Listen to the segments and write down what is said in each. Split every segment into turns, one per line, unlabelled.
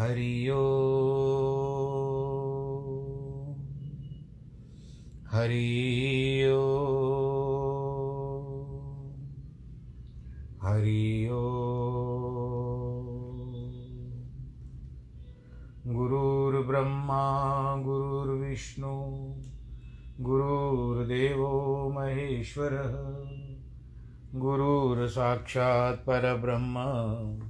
हरि ओ हरि ओ हरि ओ गुरुर्ब्रह्मा गुरुर्विष्णु गुरुर्देवो महेश्वरः गुरुर्साक्षात् परब्रह्म।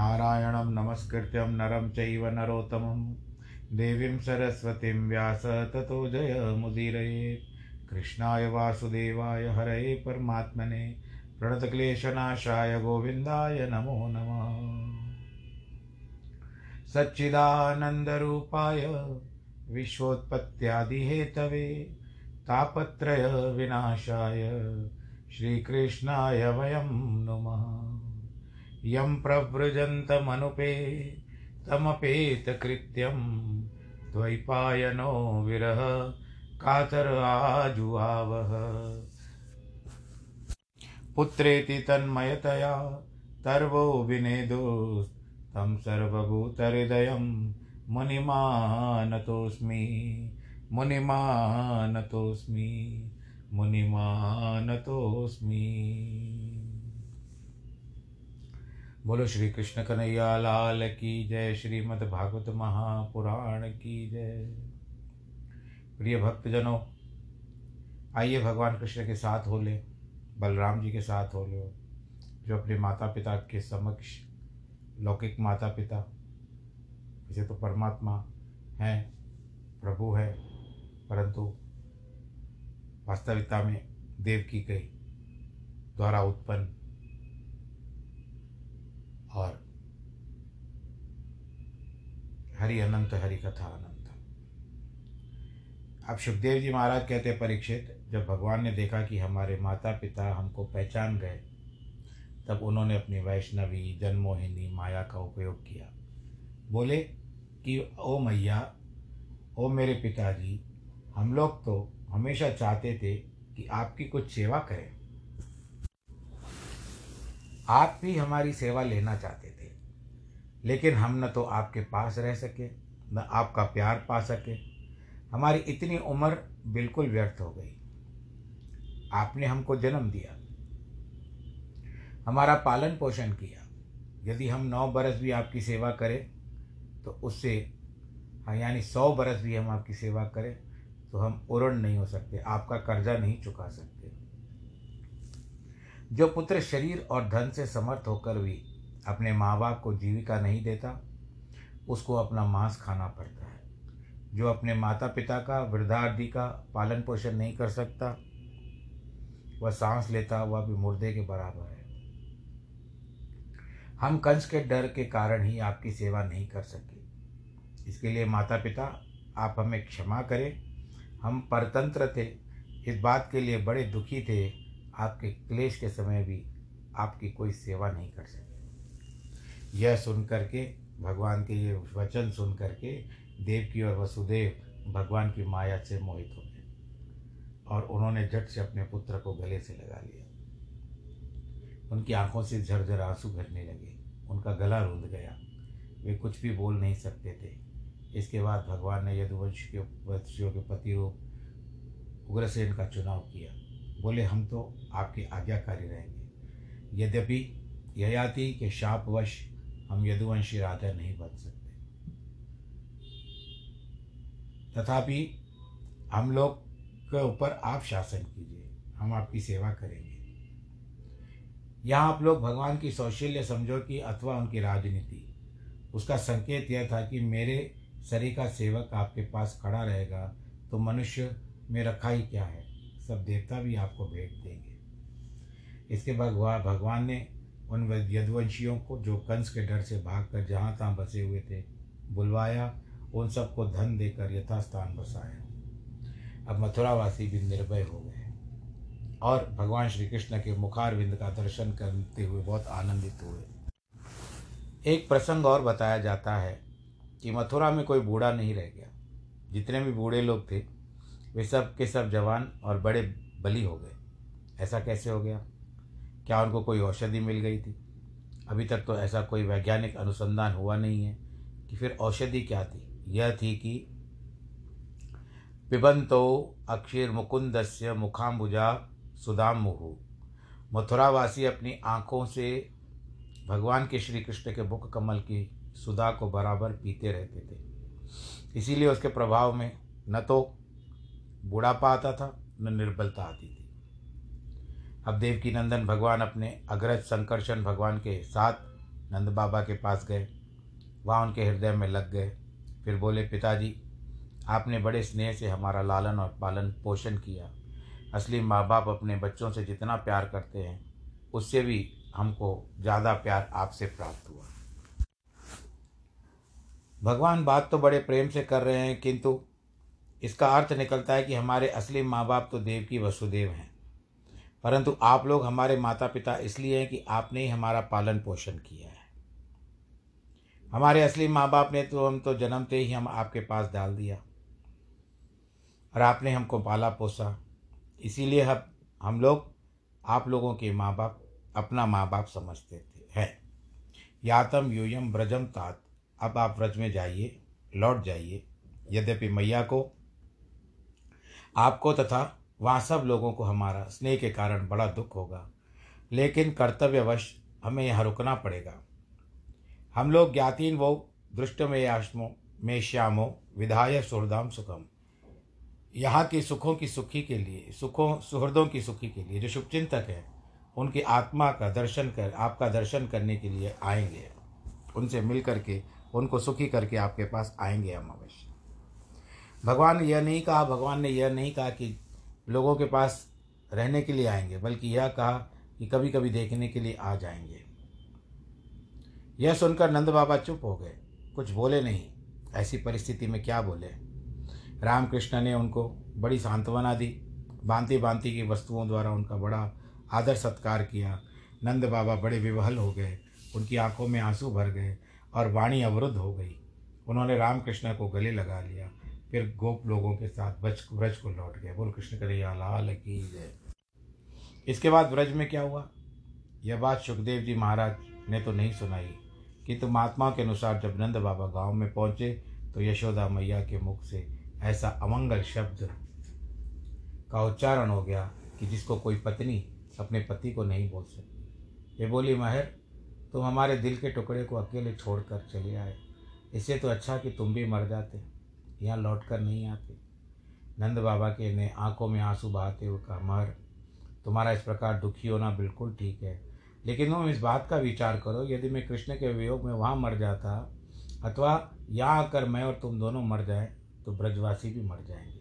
नारायणं नमस्कृत्यं नरं चैव नरोत्तमं। देवीं सरस्वतीं व्यास ततो जयमुदीरयेत् कृष्णाय वासुदेवाय हरये परमात्मने। प्रणतक्लेशनाशाय गोविन्दाय नमो नमः। सच्चिदानन्दरूपाय विश्वोत्पत्त्यादिहेतवे तापत्रयविनाशाय श्रीकृष्णाय वयं नुमः। यं प्रव्रजन्तमनुपे, तमपेतकृत्यं द्वैपायनो विरह, कातर आजुहावः। पुत्रेति तन्मयतया, तर्वो विनेदोस्तं सर्वभूतहृदयं मुनिमानतोऽस्मि मुनिमानतोऽस्मि मुनिमानतोऽस्मि। बोलो श्री कृष्ण कन्हैया लाल की जय, श्रीमद् भागवत महापुराण की जय। प्रिय भक्तजनों, आइए भगवान कृष्ण के साथ हो ले, बलराम जी के साथ हो लो, जो अपने माता पिता के समक्ष, लौकिक माता पिता इसे तो परमात्मा हैं, प्रभु है, परंतु वास्तविकता में देव की गई द्वारा उत्पन्न और हरि अनंत, हरि कथा अनंत। अब सुखदेव जी महाराज कहते परीक्षित, जब भगवान ने देखा कि हमारे माता पिता हमको पहचान गए, तब उन्होंने अपनी वैष्णवी, जन्मोहिनी, माया का उपयोग किया। बोले कि, ओ मैया, ओ मेरे पिताजी, हम लोग तो हमेशा चाहते थे कि आपकी कुछ सेवा करें। आप भी हमारी सेवा लेना चाहते थे। लेकिन हम न तो आपके पास रह सके, न आपका प्यार पा सके। हमारी इतनी उम्र बिल्कुल व्यर्थ हो गई। आपने हमको जन्म दिया। हमारा पालन पोषण किया। यदि हम नौ बरस भी आपकी सेवा करें तो उससे हाँ यानी सौ बरस भी हम आपकी सेवा करें तो हम उरण नहीं हो सकते, आपका कर्जा नहीं चुका सकते। जो पुत्र शरीर और धन से समर्थ होकर भी अपने माँ बाप को जीविका नहीं देता, उसको अपना मांस खाना पड़ता है। जो अपने माता पिता का वृद्धादि का पालन पोषण नहीं कर सकता, वह सांस लेता हुआ भी मुर्दे के बराबर है। हम कंस के डर के कारण ही आपकी सेवा नहीं कर सके। इसके लिए माता पिता आप हमें क्षमा करें। हम परतंत्र थे। इस बात के लिए बड़े दुखी थे आपके क्लेश के समय भी आपकी कोई सेवा नहीं कर सके यह सुन करके, भगवान के ये वचन सुन करके देवकी और वसुदेव भगवान की माया से मोहित हो गए और उन्होंने झट से अपने पुत्र को गले से लगा लिया। उनकी आँखों से झरझर आँसू भरने लगे। उनका गला रुंध गया। वे कुछ भी बोल नहीं सकते थे। इसके बाद भगवान ने यदुवंश के वंशियों के पति रूप उग्रसेन का चुनाव किया। बोले, हम तो आपके आज्ञाकारी रहेंगे। यद्यपि ययाति के शापवश हम यदुवंशी राजा नहीं बन सकते। तथापि हम लोग के ऊपर आप शासन कीजिए, हम आपकी सेवा करेंगे। यहाँ आप लोग भगवान की सौशील्य समझो कि अथवा उनकी राजनीति। उसका संकेत यह था कि मेरे शरीर का सेवक आपके पास खड़ा रहेगा तो मनुष्य में रखा ही क्या है? सब देवता भी आपको भेंट देंगे। इसके बाद भगवान ने उन यदुवंशियों को जो कंस के डर से भागकर जहाँ तहाँ बसे हुए थे, बुलवाया, उन सबको धन देकर यथास्थान बसाया। अब मथुरावासी भी निर्भय हो गए। और भगवान श्री कृष्ण के मुखारविंद का दर्शन करते हुए बहुत आनंदित हुए। एक प्रसंग और बताया जाता है कि मथुरा में कोई बूढ़ा नहीं रह गया। जितने भी बूढ़े लोग थे वे सब के सब जवान और बड़े बली हो गए। ऐसा कैसे हो गया? क्या उनको कोई औषधि मिल गई थी? अभी तक तो ऐसा कोई वैज्ञानिक अनुसंधान हुआ नहीं है कि फिर औषधि क्या थी। यह थी कि पिबंतो अक्षीर मुकुंदस्य मुखाम्बुजा सुदाम मुहु मथुरावासी अपनी आँखों से भगवान के श्री कृष्ण के मुख कमल की सुधा को बराबर पीते रहते थे। इसीलिए उसके प्रभाव में न तो बुढ़ापा आता था, न निर्बलता आती थी। अब देवकी नंदन भगवान अपने अग्रज संकर्षण भगवान के साथ नंद बाबा के पास गए। वहाँ उनके हृदय में लग गए। फिर बोले, पिताजी, आपने बड़े स्नेह से हमारा लालन और पालन पोषण किया। असली माँ बाप अपने बच्चों से जितना प्यार करते हैं, उससे भी हमको ज़्यादा प्यार आपसे प्राप्त हुआ। भगवान बात तो बड़े प्रेम से कर रहे हैं, किंतु इसका अर्थ निकलता है कि हमारे असली माँ बाप तो देव की वसुदेव हैं। परंतु आप लोग हमारे माता पिता इसलिए हैं कि आपने ही हमारा पालन पोषण किया है। हमारे असली माँ बाप ने तो हम तो जन्मते ही हम आपके पास डाल दिया। और आपने हमको पाला पोसा। इसीलिए हम हम लोग आप लोगों के माँ बाप अपना माँ बाप समझते थे, हैं। यातम, यूयम ब्रजम तात। अब आप व्रज में जाइए, लौट जाइए। यद्यपि मैया को आपको तथा वहाँ सब लोगों को हमारा स्नेह के कारण बड़ा दुख होगा। लेकिन कर्तव्यवश हमें यहाँ रुकना पड़ेगा। हम लोग ज्ञातीन वो दृष्ट में आश्मो में श्यामो विधाय सुहृदाम सुखम। यहाँ के सुखों की सुखी के लिए, सुखों, सुहृदों की सुखी के लिए जो शुभचिंतक हैं, उनकी आत्मा का दर्शन कर, आपका दर्शन करने के लिए आएँगे। उनसे मिल करके उनको सुखी करके आपके पास आएँगे हम अवश्य। भगवान ने यह नहीं कहा, भगवान ने यह नहीं कहा कि लोगों के पास रहने के लिए आएँगे, बल्कि यह कहा कि कभी कभी देखने के लिए आ जाएँगे। यह सुनकर नंद बाबा चुप हो गए। कुछ बोले नहीं। ऐसी परिस्थिति में क्या बोले? रामकृष्ण ने उनको बड़ी सांत्वना दी। भांति भांति की वस्तुओं द्वारा उनका बड़ा आदर सत्कार किया। नंद बाबा बड़े विवहल हो गए। उनकी आँखों में आँसू भर गए और वाणी अवरुद्ध हो गई। उन्होंने रामकृष्ण को गले लगा लिया। फिर गोप लोगों के साथ ब्रज ब्रज को लौट गए। बोल, कृष्ण करिया लाल की जय। इसके बाद ब्रज में क्या हुआ? यह बात सुखदेव जी महाराज ने तो नहीं सुनाई कि किंतु महात्मा के अनुसार जब नंद बाबा गाँव में पहुँचे तो यशोदा मैया के मुख से ऐसा अमंगल शब्द का उच्चारण हो गया कि जिसको कोई पत्नी अपने पति को नहीं बोल सकती। ये बोली, महर, तुम हमारे दिल के टुकड़े को अकेले छोड़कर चले आए। इससे तो अच्छा कि तुम भी मर जाते। यहाँ लौट कर नहीं आते। नंद बाबा के ने आँखों में आँसू बहाते हुए कहा, महर, तुम्हारा इस प्रकार दुखी होना बिल्कुल ठीक है। लेकिन तुम इस बात का विचार करो, यदि मैं कृष्ण के वियोग में वहाँ मर जाता अथवा यहाँ आकर मैं और तुम दोनों मर जाएँ तो ब्रजवासी भी मर जाएँगे।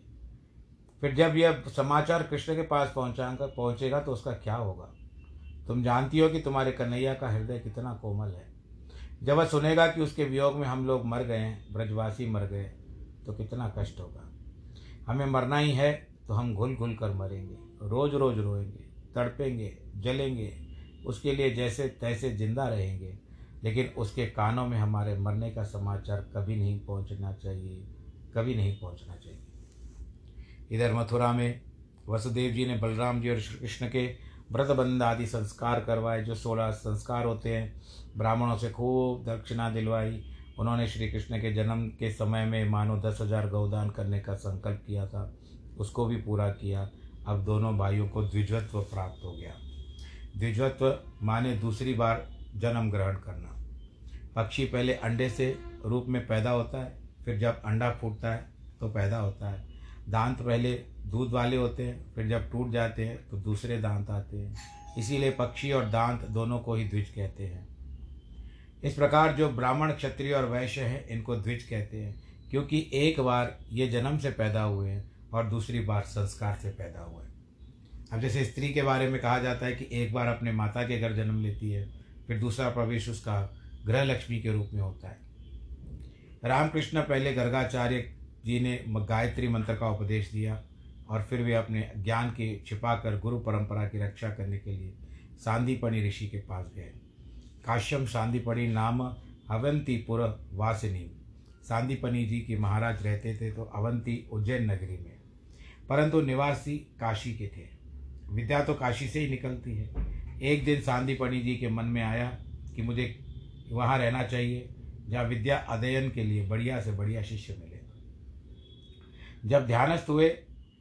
फिर जब यह समाचार कृष्ण के पास पहुँचा कर पहुँचेगा तो उसका क्या होगा? तुम जानती हो कि तुम्हारे कन्हैया का हृदय कितना कोमल है। जब वह सुनेगा कि उसके वियोग में हम लोग मर गए हैं, ब्रजवासी मर गए तो कितना कष्ट होगा। हमें मरना ही है तो हम घुल घुल कर मरेंगे। रोज रोज रोएँगे, तड़पेंगे, जलेंगे, उसके लिए जैसे तैसे ज़िंदा रहेंगे। लेकिन उसके कानों में हमारे मरने का समाचार कभी नहीं पहुँचना चाहिए, कभी नहीं पहुँचना चाहिए। इधर मथुरा में वसुदेव जी ने बलराम जी और श्री कृष्ण के व्रतबंध आदि संस्कार करवाए, जो सोलह संस्कार होते हैं। ब्राह्मणों से खूब दक्षिणा दिलवाई उन्होंने श्री कृष्ण के जन्म के समय में मानो दस हज़ार गौदान करने का संकल्प किया था, उसको भी पूरा किया। अब दोनों भाइयों को द्विजत्व प्राप्त हो गया। द्विजत्व माने दूसरी बार जन्म ग्रहण करना। पक्षी पहले अंडे से रूप में पैदा होता है, फिर जब अंडा फूटता है तो पैदा होता है। दांत पहले दूध वाले होते हैं, फिर जब टूट जाते हैं तो दूसरे दांत आते हैं। इसीलिए पक्षी और दांत दोनों को ही द्विज कहते हैं। इस प्रकार जो ब्राह्मण क्षत्रिय और वैश्य हैं, इनको द्विज कहते हैं, क्योंकि एक बार ये जन्म से पैदा हुए हैं और दूसरी बार संस्कार से पैदा हुए हैं। अब जैसे स्त्री के बारे में कहा जाता है कि एक बार अपने माता के घर जन्म लेती है, फिर दूसरा प्रवेश उसका गृह लक्ष्मी के रूप में होता है। रामकृष्ण पहले गर्गाचार्य जी ने गायत्री मंत्र का उपदेश दिया और फिर वे अपने ज्ञान के छिपाकर गुरु परंपरा की रक्षा करने के लिए सांदीपणी ऋषि के पास गए। काश्यम सांदीपणी नाम अवंतीपुर वासिनी। सांदीपनी जी के महाराज रहते थे तो अवंती उज्जैन नगरी में। परंतु निवासी काशी के थे। विद्या तो काशी से ही निकलती है। एक दिन सांदीपणी जी के मन में आया कि मुझे वहाँ रहना चाहिए, जहाँ विद्या अध्ययन के लिए बढ़िया से बढ़िया शिष्य मिले। जब ध्यानस्थ हुए,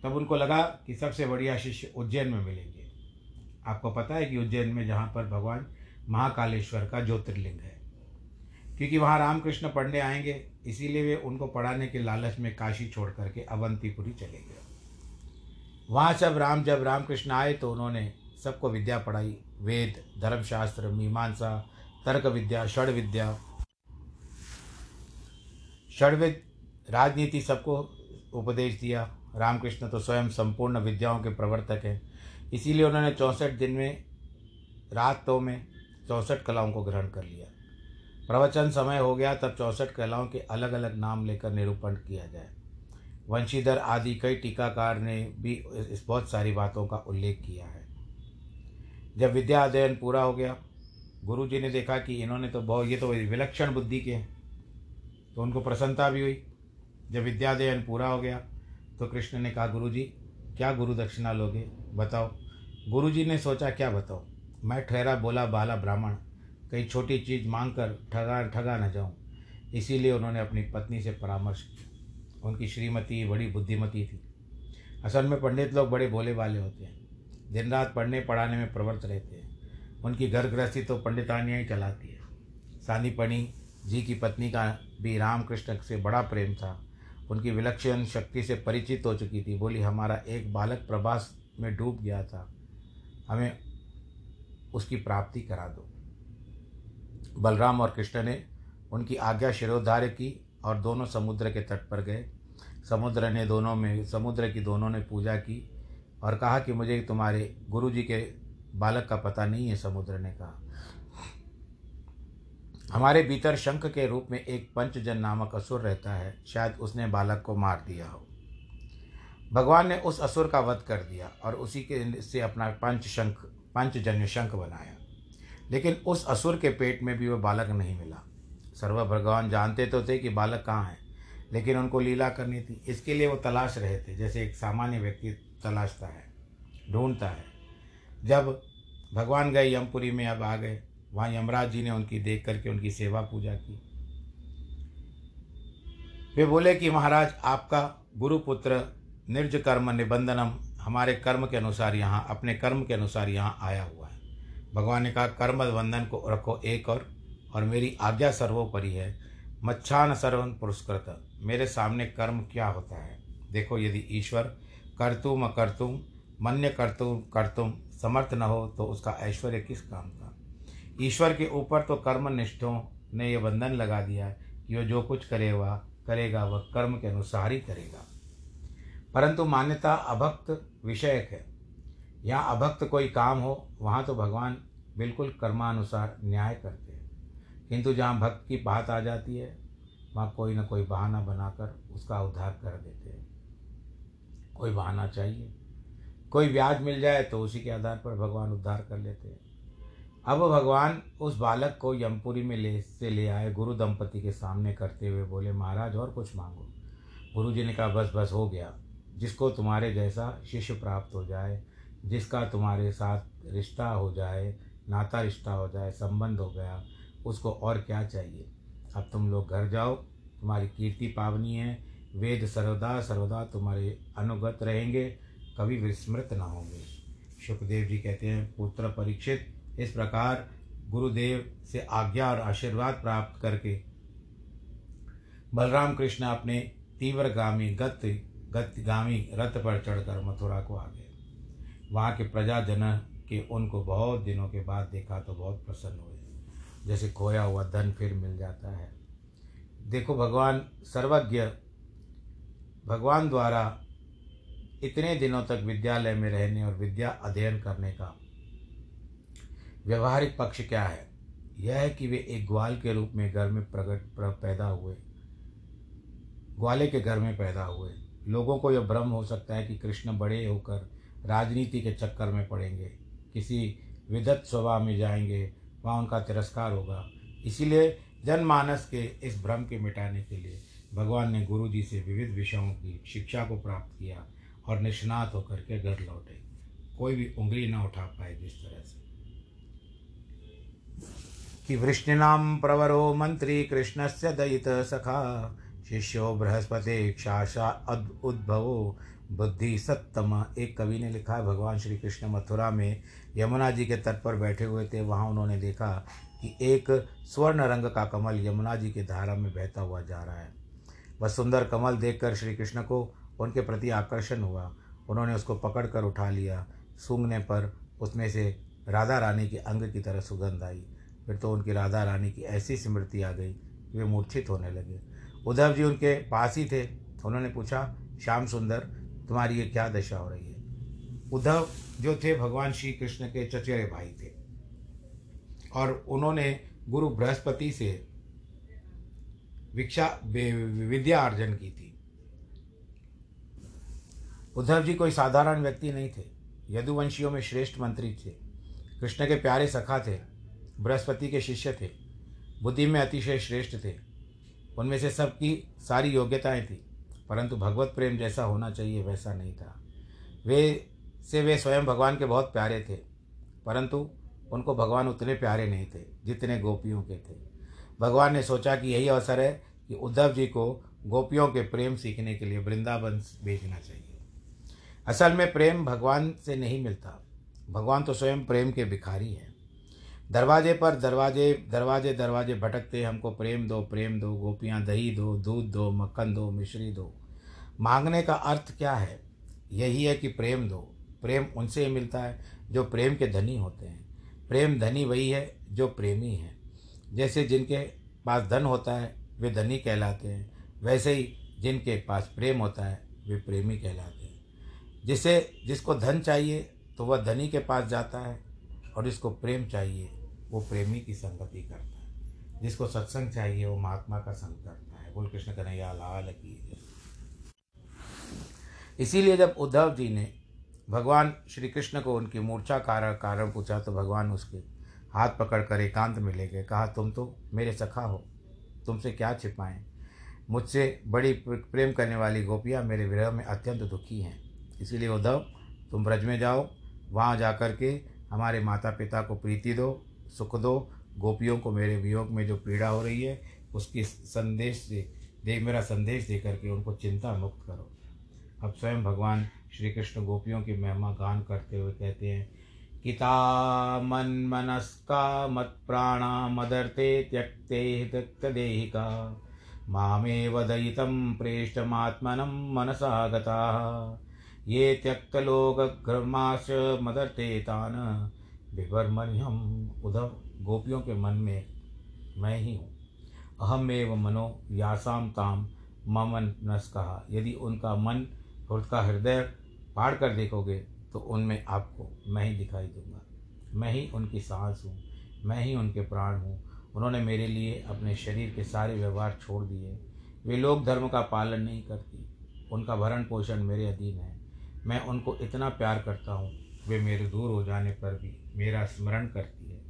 तब उनको लगा कि सबसे बढ़िया शिष्य उज्जैन में मिलेंगे। आपको पता है कि उज्जैन में जहाँ पर भगवान महाकालेश्वर का ज्योतिर्लिंग है। क्योंकि वहाँ रामकृष्ण पढ़ने आएँगे, इसीलिए वे उनको पढ़ाने के लालच में काशी छोड़ करके अवंतीपुरी चले गए। वहाँ जब राम, जब रामकृष्ण आए तो उन्होंने सबको विद्या पढ़ाई, वेद, धर्मशास्त्र, मीमांसा, तर्क विद्या, षड विद्या। षडविद राजनीति सबको उपदेश दिया। रामकृष्ण तो स्वयं संपूर्ण विद्याओं के प्रवर्तक हैं। इसीलिए उन्होंने चौंसठ दिन में, रातों में चौंसठ कलाओं को ग्रहण कर लिया। प्रवचन समय हो गया, तब चौंसठ कलाओं के अलग अलग नाम लेकर निरूपण किया जाए। वंशीधर आदि कई टीकाकार ने भी इस बहुत सारी बातों का उल्लेख किया है। जब विद्या अध्ययन पूरा हो गया गुरु जी ने देखा कि इन्होंने तो बहुत ये तो विलक्षण बुद्धि के हैं। तो उनको प्रसन्नता भी हुई। जब विद्याध्ययन पूरा हो गया तो कृष्ण ने कहा गुरु जी क्या गुरु दक्षिणा लोगे? बताओ। गुरु जी ने सोचा, क्या बताओ मैं ठहरा बोला, बाला ब्राह्मण, कहीं छोटी चीज़ मांग कर ठगा ठगा न जाऊँ। इसीलिए उन्होंने अपनी पत्नी से परामर्श किया। उनकी श्रीमती बड़ी बुद्धिमती थी। असल में पंडित लोग बड़े भोले वाले होते हैं। दिन रात पढ़ने पढ़ाने में प्रवृत्त रहते हैं। उनकी घर गृहस्थी तो पंडितानियाँ ही चलाती है। सानीपणी जी की पत्नी का भी रामकृष्ण से बड़ा प्रेम था। उनकी विलक्षण शक्ति से परिचित हो चुकी थी। बोली, हमारा एक बालक प्रभास में डूब गया था। हमें उसकी प्राप्ति करा दो। बलराम और कृष्ण ने उनकी आज्ञा शिरोधार्य की और दोनों समुद्र के तट पर गए। समुद्र ने दोनों में, समुद्र की दोनों ने पूजा की और कहा कि मुझे तुम्हारे गुरु जी के बालक का पता नहीं है, समुद्र ने कहा। हमारे भीतर शंख के रूप में एक पंचजन नामक असुर रहता है, शायद उसने बालक को मार दिया हो। भगवान ने उस असुर का वध कर दिया और उसी के से अपना पंच शंख पंचजन्य शंख बनाया। लेकिन उस असुर के पेट में भी वह बालक नहीं मिला। सर्व भगवान जानते तो थे कि बालक कहाँ है, लेकिन उनको लीला करनी थी। इसके लिए वो तलाश रहे थे, जैसे एक सामान्य व्यक्ति तलाशता है, ढूंढता है। जब भगवान गए यमपुरी में अब आ गए, वहाँ यमराज जी ने उनकी देख करके उनकी सेवा पूजा की। वे बोले कि, महाराज, आपका गुरुपुत्र निर्ज कर्म निबंधनम हमारे कर्म के अनुसार यहाँ, अपने कर्म के अनुसार यहाँ आया हुआ है। भगवान ने कहा, कर्म बंधन को रखो एक और और मेरी आज्ञा सर्वोपरि है। मच्छान सर्वन पुरस्कृत। मेरे सामने कर्म क्या होता है? देखो, यदि ईश्वर कर्तुम अकर्तुम, मन्य कर्तुम कर्तुम, समर्थ न हो तो उसका ऐश्वर्य किस काम का? ईश्वर के ऊपर तो कर्मनिष्ठों ने यह बंधन लगा दिया कि वह जो कुछ करेगा करेगा, वह कर्म के अनुसार ही करेगा। परंतु मान्यता अभक्त विषयक है। यहाँ अभक्त कोई काम हो, वहाँ तो भगवान बिल्कुल कर्मानुसार न्याय करते हैं। किंतु जहाँ भक्त की बात आ जाती है, वहाँ कोई ना कोई बहाना बनाकर उसका उद्धार कर देते हैं। कोई बहाना चाहिए। कोई ब्याज मिल जाए तो उसी के आधार पर भगवान उद्धार कर लेते हैं। अब भगवान उस बालक को यमपुरी में ले, से ले आए, गुरु दंपति के सामने करते हुए बोले, महाराज, और कुछ मांगो। गुरु जी ने कहा, बस बस, हो गया। जिसको तुम्हारे जैसा शिष्य प्राप्त हो जाए, जिसका तुम्हारे साथ रिश्ता हो जाए, नाता रिश्ता हो जाए, संबंध हो गया, उसको और क्या चाहिए? अब तुम लोग घर जाओ, तुम्हारी कीर्ति पावनी है। वेद सर्वदा सर्वदा तुम्हारे अनुगत रहेंगे, कभी विस्मृत ना होंगे। सुखदेव जी कहते हैं, पुत्र परीक्षित, इस प्रकार गुरुदेव से आज्ञा और आशीर्वाद प्राप्त करके बलराम कृष्ण अपने तीव्रगामी गत गतिगामी रथ पर चढ़कर मथुरा को आ गए। वहाँ के प्रजाजन के उनको बहुत दिनों के बाद देखा तो बहुत प्रसन्न हुए। जैसे खोया हुआ धन फिर मिल जाता है। देखो भगवान, सर्वज्ञ, भगवान द्वारा इतने दिनों तक विद्यालय में रहने और विद्या अध्ययन करने का व्यवहारिक पक्ष क्या है? यह है कि वे एक ग्वाल के रूप में घर में प्रकट पैदा हुए। ग्वाले के घर में पैदा हुए। लोगों को यह भ्रम हो सकता है कि कृष्ण बड़े होकर राजनीति के चक्कर में पड़ेंगे। किसी विदत स्वभाव में जाएँगे, वहाँ उनका तिरस्कार होगा। इसीलिए जनमानस के इस भ्रम के मिटाने के लिए भगवान ने गुरु जी से विविध विषयों की शिक्षा को प्राप्त किया और निष्णात होकर के घर लौटे। कोई भी उंगली न उठा पाए जिस तरह से। कि वृष्णिनाम प्रवरो मंत्री कृष्णस्य दयित सखा। शिष्यो बृहस्पति क्षाशा उद्भवो बुद्धि सत्तम। एक कवि ने लिखा भगवान श्री कृष्ण मथुरा में यमुना जी के तट पर बैठे हुए थे। वहाँ उन्होंने देखा कि एक स्वर्ण रंग का कमल यमुना जी की धारा में बहता हुआ जा रहा है। वह सुंदर कमल देखकर श्री कृष्ण को उनके प्रति आकर्षण हुआ। उन्होंने उसको पकड़ कर उठा लिया। सूंघने पर उसमें से राधा रानी के अंग की तरह सुगंध आई। फिर तो उनकी राधा रानी की ऐसी स्मृति आ गई कि वे मूर्छित होने लगे। उद्धव जी उनके पास ही थे उन्होंने पूछा, श्याम सुंदर, तुम्हारी ये क्या दशा हो रही है? उद्धव जो थे, भगवान श्री कृष्ण के चचेरे भाई थे। और उन्होंने गुरु बृहस्पति से विक्षा विद्या अर्जन की थी। उद्धव जी कोई साधारण व्यक्ति नहीं थे। यदुवंशियों में श्रेष्ठ मंत्री थे। कृष्ण के प्यारे सखा थे। बृहस्पति के शिष्य थे। बुद्धि में अतिशय श्रेष्ठ थे। उनमें से सबकी सारी योग्यताएँ थी, परंतु भगवत प्रेम जैसा होना चाहिए वैसा नहीं था। वे से वे स्वयं भगवान के बहुत प्यारे थे, परंतु उनको भगवान उतने प्यारे नहीं थे जितने गोपियों के थे। भगवान ने सोचा कि यही अवसर है कि उद्धव जी को गोपियों के प्रेम सीखने के लिए वृंदावन भेजना चाहिए। असल में प्रेम भगवान से नहीं मिलता। भगवान तो स्वयं प्रेम के भिखारी हैं। दरवाजे पर दरवाजे दरवाजे दरवाजे भटकते हमको प्रेम दो प्रेम दो, गोपियाँ दही दो, दूध दो, मक्खन दो, मिश्री दो। मांगने का अर्थ क्या है? यही है कि प्रेम दो। प्रेम उनसे ही मिलता है जो प्रेम के धनी होते हैं। प्रेम धनी वही है जो प्रेमी है। जैसे जिनके पास धन होता है, वे धनी कहलाते हैं। वैसे ही जिनके पास प्रेम होता है, वे प्रेमी कहलाते हैं। जिसे, जिसको धन चाहिए तो वह धनी के पास जाता है और जिसको प्रेम चाहिए वो प्रेमी की संगति करता है। जिसको सत्संग चाहिए, वो महात्मा का संग करता है। बोल कृष्ण कन्हैया, लाल की इसीलिए जब उद्धव जी ने भगवान श्री कृष्ण को उनकी मूर्छा कारण कारण पूछा तो भगवान उसके हाथ पकड़कर एकांत में ले गए। कहा, तुम तो मेरे सखा हो। तुमसे क्या छिपाएँ? मुझसे बड़ी प्रेम करने वाली गोपियाँ मेरे विरह में अत्यंत दुखी हैं। इसीलिए उद्धव, तुम ब्रज में जाओ। वहाँ जा कर के हमारे माता पिता को प्रीति दो। सुख दो गोपियों को मेरे वियोग में जो पीड़ा हो रही है, उसकी संदेश दे दे, मेरा संदेश दे करके उनको चिंता मुक्त करो। अब स्वयं भगवान श्री कृष्ण गोपियों की महिमा गान करते हुए कहते हैं, किता मन मनस्का मत प्राणा मदर्ते त्यक्ते त्यक्तदेहिका मामेव दयितं प्रेष्ठमात्मनं मनसा गताः। ये त्यक्तलोकघ्रमाश मदर्ते तान विवर्मण्यम उधव गोपियों के मन में मैं ही हूँ। अहमेव मनो यासाम ताम, ममन नस कहा। यदि उनका मन उनका हृदय फाड़ कर देखोगे तो उनमें आपको मैं ही दिखाई दूँगा। मैं ही उनकी सांस हूँ, मैं ही उनके प्राण हूँ। उन्होंने मेरे लिए अपने शरीर के सारे व्यवहार छोड़ दिए। वे लोग धर्म का पालन नहीं करती। उनका भरण पोषण मेरे अधीन है। मैं उनको इतना प्यार करता हूँ वे मेरे दूर हो जाने पर भी मेरा स्मरण करती है।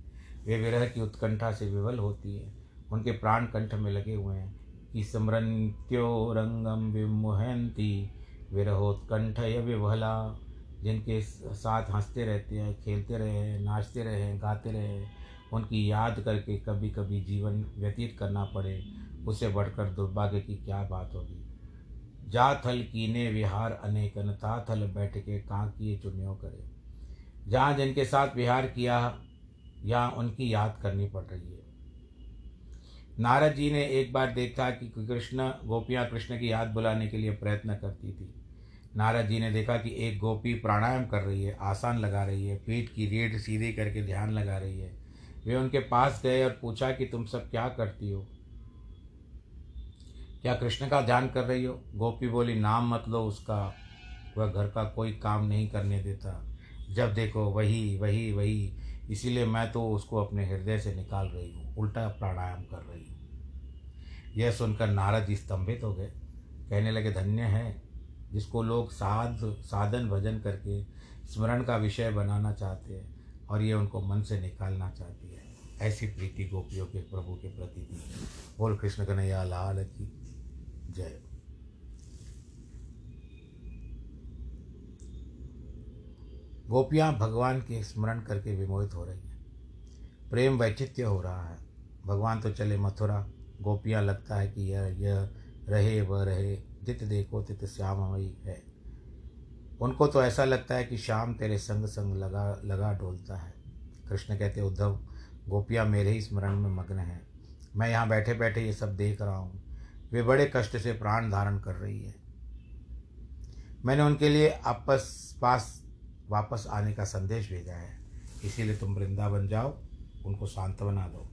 वे विरह की उत्कंठा से विवल होती है। उनके प्राण कंठ में लगे हुए हैं। कि स्मरंत्यो रंगम विमुहंती विरहोत्कंठ विवला जिनके साथ हँसते रहते हैं, खेलते रहे हैं, नाचते रहे हैं, गाते रहे उनकी याद करके कभी कभी जीवन व्यतीत करना पड़े। उससे बढ़कर दुर्भाग्य की क्या बात होगी? जा थल कीने विहार अनेकन ता थल बैठ के कहाँ किए चुनियों करे। जहाँ जिनके साथ विहार किया यहाँ उनकी याद करनी पड़ रही है। नारद जी ने एक बार देखा कि कृष्ण गोपियाँ कृष्ण की याद बुलाने के लिए प्रयत्न करती थी। नारद जी ने देखा कि एक गोपी प्राणायाम कर रही है, आसान लगा रही है, पीठ की रीढ़ सीधी करके ध्यान लगा रही है। वे उनके पास गए और पूछा कि तुम सब क्या करती हो? क्या कृष्ण का ध्यान कर रही हो? गोपी बोली, नाम मत लो उसका, वह घर का कोई काम नहीं करने देता। जब देखो वही वही वही। इसीलिए मैं तो उसको अपने हृदय से निकाल रही हूँ, उल्टा प्राणायाम कर रही हूँ। यह सुनकर नारद जी स्तंभित हो गए। कहने लगे, धन्य है, जिसको लोग साध, साधन भजन करके स्मरण का विषय बनाना चाहते हैं और ये उनको मन से निकालना चाहती है। ऐसी प्रीति गोपियों के प्रभु के प्रति थी बोल कृष्ण कन्हैया लाल की जय। गोपियाँ भगवान के स्मरण करके विमोहित हो रही हैं। प्रेम वैचित्य हो रहा है। भगवान तो चले मथुरा। गोपियाँ लगता है कि यह यह रहे, वह रहे। जित देखो तित श्याममयी है। उनको तो ऐसा लगता है कि श्याम तेरे संग संग लगा लगा डोलता है। कृष्ण कहते, उद्धव, गोपियाँ मेरे ही स्मरण में मग्न हैं। मैं यहाँ बैठे बैठे ये सब देख रहा हूँ। वे बड़े कष्ट से प्राण धारण कर रही है। मैंने उनके लिए आपस पास वापस आने का संदेश भेजा है। इसीलिए तुम वृंदावन जाओ, उनको सांत्वना दो।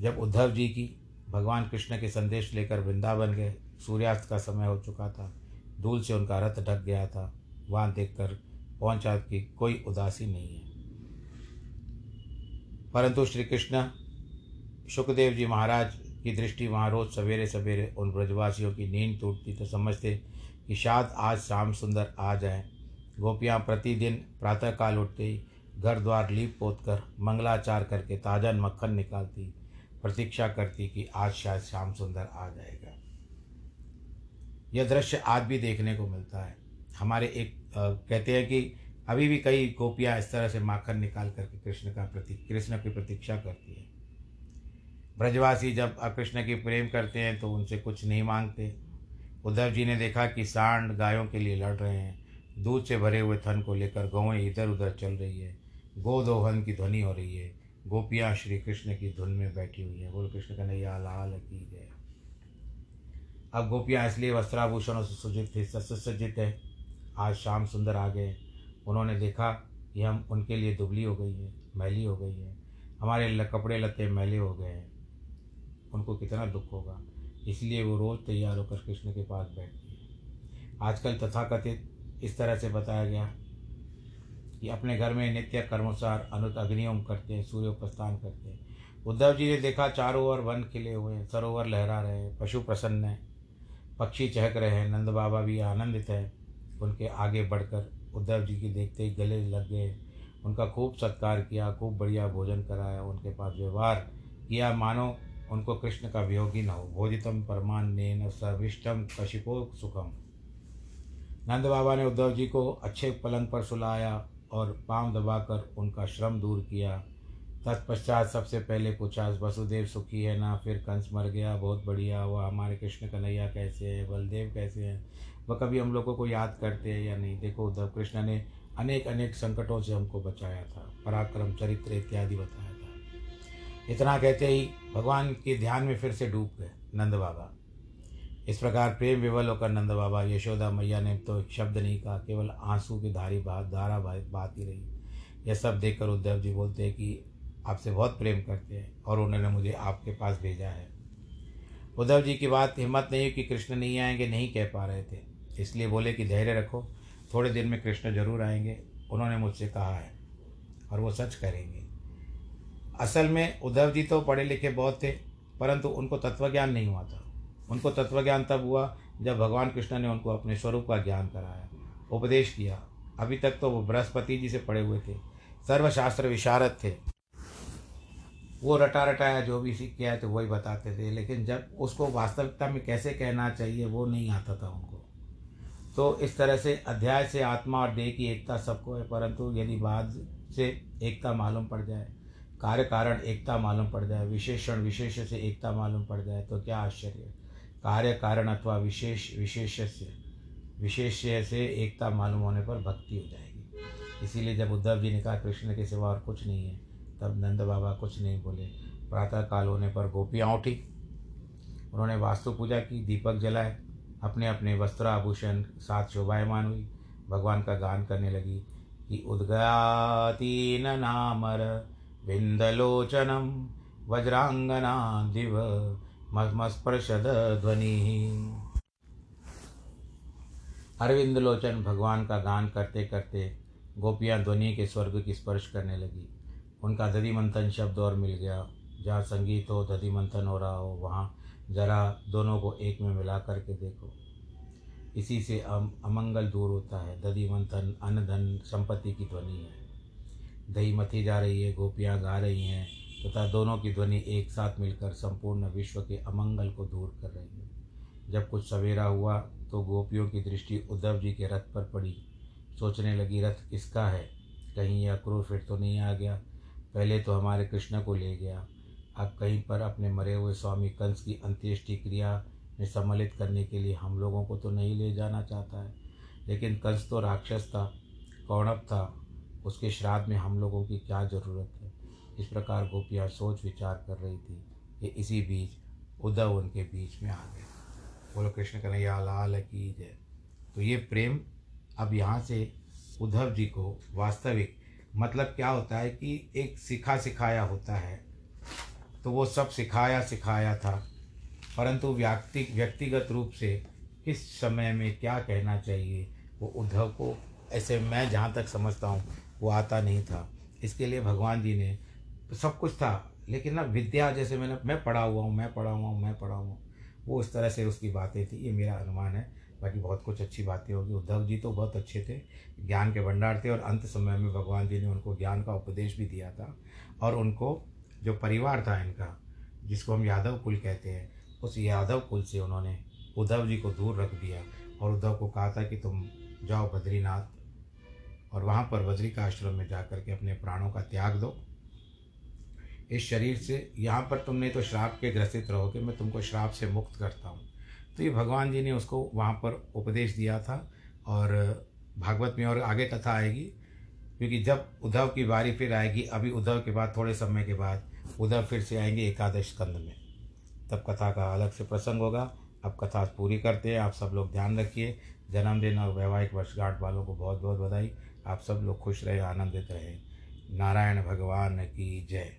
जब उद्धव जी की भगवान कृष्ण के संदेश लेकर वृंदावन गए, सूर्यास्त का समय हो चुका था, धूल से उनका रथ ढक गया था, वहाँ देख कर पहुँचा कि कोई उदासी नहीं है। परंतु श्री कृष्ण सुखदेव जी महाराज की दृष्टि वहाँ रोज सवेरे सवेरे उन ब्रजवासियों की नींद टूटती तो समझते कि शायद आज शाम सुंदर आ जाए। गोपियाँ प्रतिदिन प्रातःकाल उठते ही घर द्वार लीप पोत कर मंगलाचार करके ताज़ा मक्खन निकालती प्रतीक्षा करती कि आज शायद श्याम सुंदर आ जाएगा। यह दृश्य आज भी देखने को मिलता है। हमारे एक आ, कहते हैं कि अभी भी कई गोपियाँ इस तरह से माखन निकाल करके कृष्ण का प्रति कृष्ण की प्रतीक्षा करती है। ब्रजवासी जब कृष्ण की प्रेम करते हैं तो उनसे कुछ नहीं मांगते। उद्धव जी ने देखा कि सांड गायों के लिए लड़ रहे हैं। दूध से भरे हुए थन को लेकर गौएँ इधर उधर चल रही है। गोदोहन की ध्वनि हो रही है। गोपियाँ श्री कृष्ण की धुन में बैठी हुई है। बोल कृष्ण कहने कन्हैया लाल की जय अब गोपियाँ इसलिए वस्त्राभूषणों से सुजित थे सुसज्जित है। आज शाम सुंदर आ गए। उन्होंने देखा कि हम उनके लिए दुबली हो गई है, मैली हो गई है। हमारे कपड़े लते मैले हो गए हैं। उनको कितना दुख होगा। इसलिए वो रोज़ तैयार होकर कृष्ण के पास बैठती है। आजकल तथाकथित इस तरह से बताया गया कि अपने घर में नित्य कर्मानुसार अनुत अग्नियोम करते हैं, सूर्य सूर्योपस्थान करते हैं। उद्धव जी ने देखा चारों ओर वन खिले हुए हैं, सरोवर लहरा रहे हैं, पशु प्रसन्न हैं, पक्षी चहक रहे हैं, नंद बाबा भी आनंदित हैं। उनके आगे बढ़कर उद्धव जी की देखते ही गले लग गए उनका खूब सत्कार किया, खूब बढ़िया भोजन कराया, उनके पास व्यवहार किया। मानो उनको कृष्ण का वियोग न हो। भोजितम परमान सर्विष्टम कशिपो सुखम। नंद बाबा ने उद्धव जी को अच्छे पलंग पर सुलाया और पाँव दबाकर उनका श्रम दूर किया। तत्पश्चात सबसे पहले पूछा, वसुदेव, सुखी है ना? फिर कंस मर गया, बहुत बढ़िया हुआ। हमारे कृष्ण कन्हैया कैसे हैं? बलदेव कैसे हैं? वह कभी हम लोगों को याद करते हैं या नहीं? देखो उद्धव, कृष्ण ने अनेक अनेक संकटों से हमको बचाया था। पराक्रम, चरित्र इत्यादि बताया था। इतना कहते ही भगवान के ध्यान में फिर से डूब गए नंद बाबा। इस प्रकार प्रेम विवल होकर नंद बाबा यशोदा मैया ने तो शब्द नहीं कहा, केवल आँसू की धारी बात, धारा बात ही रही। यह सब देखकर उद्धव जी बोलते हैं कि आपसे बहुत प्रेम करते हैं और उन्होंने मुझे आपके पास भेजा है। उद्धव जी की बात हिम्मत नहीं कि कृष्ण नहीं आएँगे, नहीं कह पा रहे थे। इसलिए बोले कि धैर्य रखो, थोड़े दिन में कृष्ण ज़रूर आएँगे, उन्होंने मुझसे कहा है और वो सच करेंगे। असल में उद्धव जी तो पढ़े लिखे बहुत थे, परंतु उनको तत्वज्ञान नहीं हुआ था। उनको तत्वज्ञान तब हुआ जब भगवान कृष्ण ने उनको अपने स्वरूप का ज्ञान कराया, उपदेश किया। अभी तक तो वो बृहस्पति जी से पड़े हुए थे। सर्वशास्त्र विशारद थे। वो रटा रटाया जो भी सीख किया है तो वही बताते थे, लेकिन जब उसको वास्तविकता में कैसे कहना चाहिए वो नहीं आता था उनको। तो इस तरह से अध्याय से आत्मा और देह की एकता सबको है, परंतु यदि बाद से एकता मालूम पड़ जाए, कार्य कारण एकता मालूम पड़ जाए, विशेषण विशेष से एकता मालूम पड़ जाए तो क्या आश्चर्य। कार्य कारण अथवा विशेष विशेष विशेष से एकता मालूम होने पर भक्ति हो जाएगी। इसीलिए जब उद्धव जी ने कहा, कृष्ण के सिवा और कुछ नहीं है, तब नंद बाबा कुछ नहीं बोले। प्रातः काल होने पर गोपियाँ उठी। उन्होंने वास्तु पूजा की, दीपक जलाए। अपने अपने वस्त्र आभूषण साथ शोभायमान हुई। भगवान का गान करने लगी कि उद्गातीन नामर, बिंदलोचनम, वज्रांगना दिव मस्पर्शद ध्वनि अरविंद लोचन भगवान का गान करते करते गोपियाँ ध्वनि के स्वर्ग की स्पर्श करने लगी। उनका दधि मंथन शब्द और मिल गया। जहाँ संगीत हो दधि मंथन हो रहा हो, वहाँ जरा दोनों को एक में मिला करके देखो। इसी से अम, अमंगल दूर होता है। दधि मंथन अन्न, धन, संपत्ति की ध्वनि है। दही मथी जा रही है, गोपियाँ गा रही हैं। तथा दोनों की ध्वनि एक साथ मिलकर संपूर्ण विश्व के अमंगल को दूर कर रही है। जब कुछ सवेरा हुआ तो गोपियों की दृष्टि उद्धव जी के रथ पर पड़ी। सोचने लगी, रथ किसका है? कहीं यह क्रूर फिर तो नहीं आ गया? पहले तो हमारे कृष्ण को ले गया। अब कहीं पर अपने मरे हुए स्वामी कंस की अंत्येष्टि क्रिया में सम्मिलित करने के लिए हम लोगों को तो नहीं ले जाना चाहता है। लेकिन कंस तो राक्षस था कौणव था। उसके श्राद्ध में हम लोगों की क्या ज़रूरत इस प्रकार गोपियाँ सोच विचार कर रही थी कि इसी बीच उद्धव उनके बीच में आ गए। बोलो, कृष्ण कन्हैया, लाल की जय। तो ये प्रेम अब यहाँ से उद्धव जी को वास्तविक मतलब क्या होता है कि एक सिखा सिखाया होता है। तो वो सब सिखाया सिखाया था, परंतु व्यक्ति, व्यक्तिगत रूप से किस समय में क्या कहना चाहिए? वो उद्धव को ऐसे मैं जहाँ तक समझता हूँ, वो आता नहीं था। इसके लिए भगवान जी ने सब कुछ था। लेकिन ना विद्या जैसे मैंने, मैं पढ़ा हुआ हूँ, मैं पढ़ा हुआ हूँ, मैं पढ़ा हुआ हूँ, वो उस तरह से उसकी बातें थी। ये मेरा अनुमान है। बाकी बहुत कुछ अच्छी बातें होगी। उद्धव जी तो बहुत अच्छे थे, ज्ञान के भंडार थे और अंत समय में भगवान जी ने उनको ज्ञान का उपदेश भी दिया था और उनको जो परिवार था इनका, जिसको हम यादव कुल कहते हैं, उस यादव कुल से उन्होंने उद्धव जी को दूर रख दिया और उद्धव को कहा था कि तुम जाओ बद्रीनाथ और वहाँ पर बद्री का आश्रम में जा कर के अपने प्राणों का त्याग दो। इस शरीर से। यहाँ पर तुमने तो श्राप के ग्रसित रहोगे मैं तुमको श्राप से मुक्त करता हूँ। तो ये भगवान जी ने उसको वहाँ पर उपदेश दिया था और भागवत में और आगे कथा आएगी, क्योंकि जब उद्धव की बारी फिर आएगी, अभी उद्धव के बाद, थोड़े समय के बाद उद्धव फिर से आएँगे एकादश स्कंद में। तब कथा का अलग से प्रसंग होगा। अब कथा पूरी करते हैं। आप सब लोग ध्यान रखिए। जन्मदिन और वैवाहिक वर्षगांठ वालों को बहुत बहुत बधाई। आप सब लोग खुश रहे, आनंदित रहे। नारायण भगवान की जय।